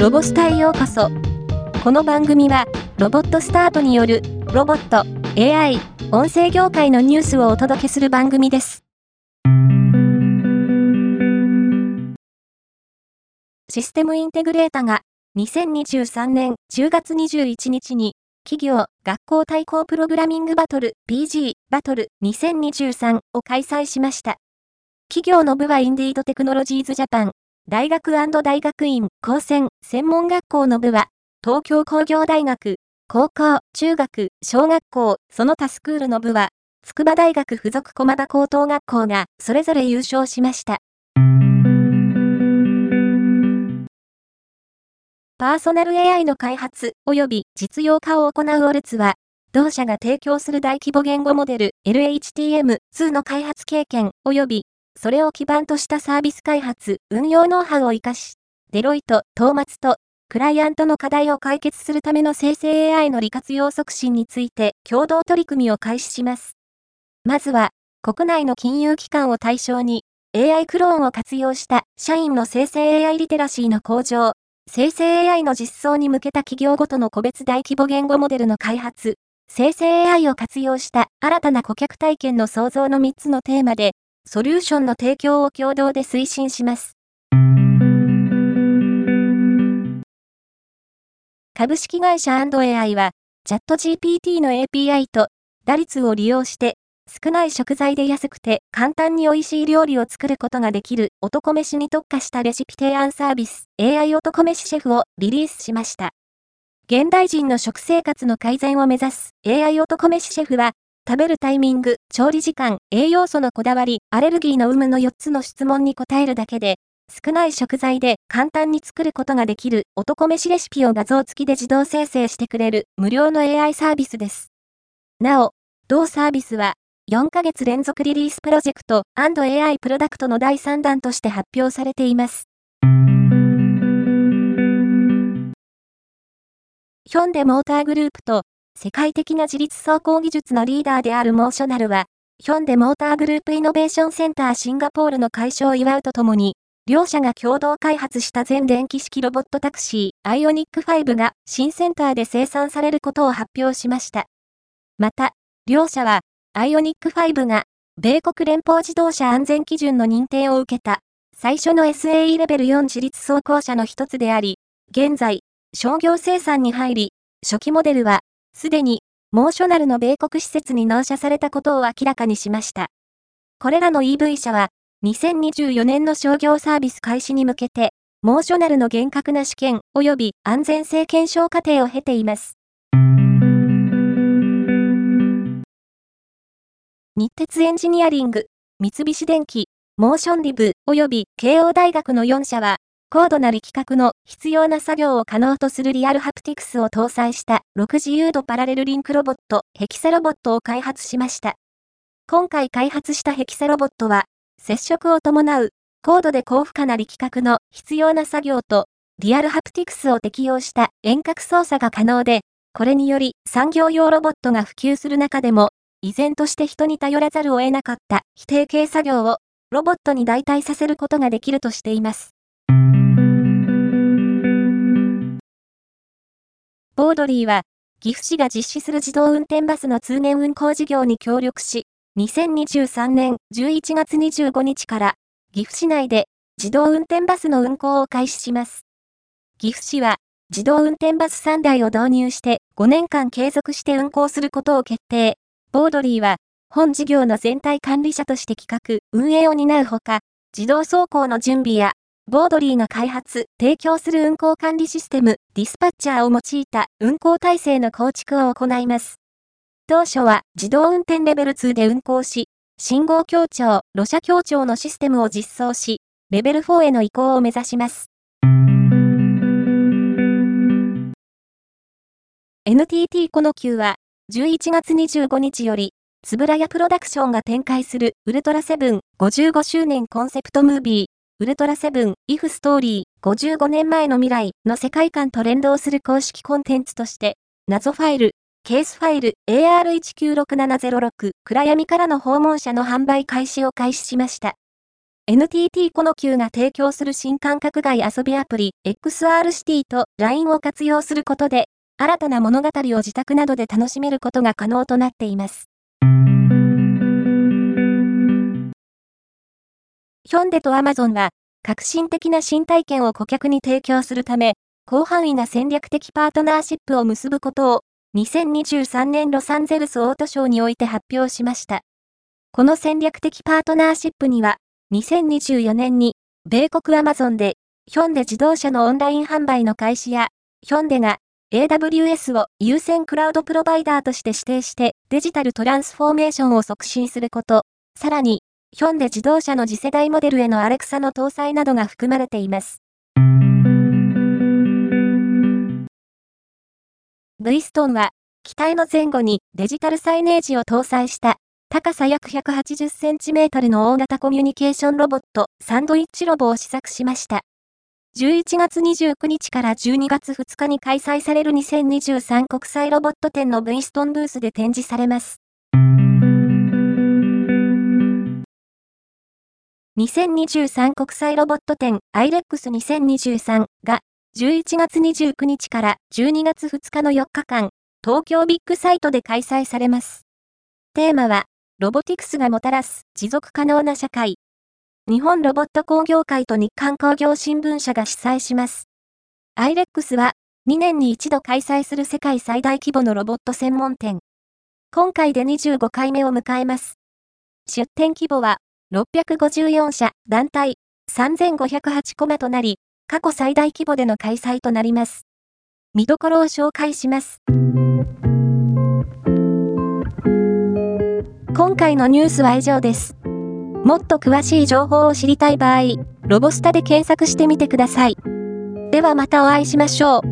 ロボスタへようこそ。この番組は、ロボットスタートによる、ロボット、AI、音声業界のニュースをお届けする番組です。システムインテグレータが、2023年10月21日に、企業、学校対抗プログラミングバトル PG バトル2023を開催しました。企業の部はインディードテクノロジーズジャパン、大学大学院、高専、専門学校の部は、東京工業大学、高校、中学、小学校、その他スクールの部は、筑波大学附属駒場高等学校がそれぞれ優勝しました。パーソナル AI の開発及び実用化を行うオルツは、同社が提供する大規模言語モデル LHTM2 の開発経験及びそれを基盤としたサービス開発、運用ノウハウを活かし、デロイト、トーマツと、クライアントの課題を解決するための生成 AI の利活用促進について共同取り組みを開始します。まずは、国内の金融機関を対象に、AI クローンを活用した社員の生成 AI リテラシーの向上、生成 AI の実装に向けた企業ごとの個別大規模言語モデルの開発、生成 AI を活用した新たな顧客体験の創造の3つのテーマで、ソリューションの提供を共同で推進します。株式会社 &AI は、チャット GPT の API と打率を利用して、少ない食材で安くて簡単に美味しい料理を作ることができる男飯に特化したレシピ提案サービス AI 男飯シェフをリリースしました。現代人の食生活の改善を目指す AI 男飯シェフは食べるタイミング、調理時間、栄養素のこだわり、アレルギーの有無の4つの質問に答えるだけで、少ない食材で簡単に作ることができる男飯レシピを画像付きで自動生成してくれる無料の AI サービスです。なお、同サービスは4ヶ月連続リリースプロジェクト &AI プロダクトの第3弾として発表されています。ヒョンデモーターグループと世界的な自立走行技術のリーダーであるモーショナルは、ヒョンデモーターグループイノベーションセンターシンガポールの開所を祝うとともに、両社が共同開発した全電気式ロボットタクシー、アイオニック5が新センターで生産されることを発表しました。また、両社は、アイオニック5が、米国連邦自動車安全基準の認定を受けた、最初の SAE レベル4自立走行車の一つであり、現在、商業生産に入り、初期モデルはすでに、モーショナルの米国施設に納車されたことを明らかにしました。これらの EV 車は、2024年の商業サービス開始に向けて、モーショナルの厳格な試験及び安全性検証過程を経ています。日鉄エンジニアリング、三菱電機、モーションリブ及び慶応大学の4社は、高度な力学の必要な作業を可能とするリアルハプティクスを搭載した6自由度パラレルリンクロボットヘキサロボットを開発しました。今回開発したヘキサロボットは、接触を伴う高度で高負荷な力学の必要な作業とリアルハプティクスを適用した遠隔操作が可能で、これにより産業用ロボットが普及する中でも、依然として人に頼らざるを得なかった否定形作業をロボットに代替させることができるとしています。ボードリーは、岐阜市が実施する自動運転バスの通年運行事業に協力し、2023年11月25日から岐阜市内で自動運転バスの運行を開始します。岐阜市は自動運転バス3台を導入して5年間継続して運行することを決定。ボードリーは本事業の全体管理者として企画、運営を担うほか、自動走行の準備やボードリーが開発、提供する運行管理システム、ディスパッチャーを用いた運行体制の構築を行います。当初は自動運転レベル2で運行し、信号協調、路車協調のシステムを実装し、レベル4への移行を目指します。NTT この級は、11月25日より、つぶらやプロダクションが展開するウルトラセブン55周年コンセプトムービー、ウルトラセブン、イフストーリー、55年前の未来の世界観と連動する公式コンテンツとして、謎ファイル、ケースファイル AR196706 暗闇からの訪問者の販売開始を開始しました。NTT コノ Q が提供する新感覚外遊びアプリ XR シティと LINE を活用することで、新たな物語を自宅などで楽しめることが可能となっています。ヒョンデとアマゾンは、革新的な新体験を顧客に提供するため、広範囲な戦略的パートナーシップを結ぶことを、2023年ロサンゼルスオートショーにおいて発表しました。この戦略的パートナーシップには、2024年に、米国アマゾンで、ヒョンデ自動車のオンライン販売の開始や、ヒョンデが AWS を優先クラウドプロバイダーとして指定してデジタルトランスフォーメーションを促進すること、さらに、ヒョンデ自動車の次世代モデルへのアレクサの搭載などが含まれています。ブイストンは、機体の前後にデジタルサイネージを搭載した高さ約180センチメートルの大型コミュニケーションロボット、サンドイッチロボを試作しました。11月29日から12月2日に開催される2023国際ロボット展の V ストンブースで展示されます。2023国際ロボット展 IREX2023 が11月29日から12月2日の4日間、東京ビッグサイトで開催されます。テーマは、ロボティクスがもたらす持続可能な社会。日本ロボット工業会と日刊工業新聞社が主催します。IREX は2年に一度開催する世界最大規模のロボット専門店。今回で25回目を迎えます。出展規模は654社団体3508コマとなり、過去最大規模での開催となります。見どころを紹介します。今回のニュースは以上です。もっと詳しい情報を知りたい場合、ロボスタで検索してみてください。ではまたお会いしましょう。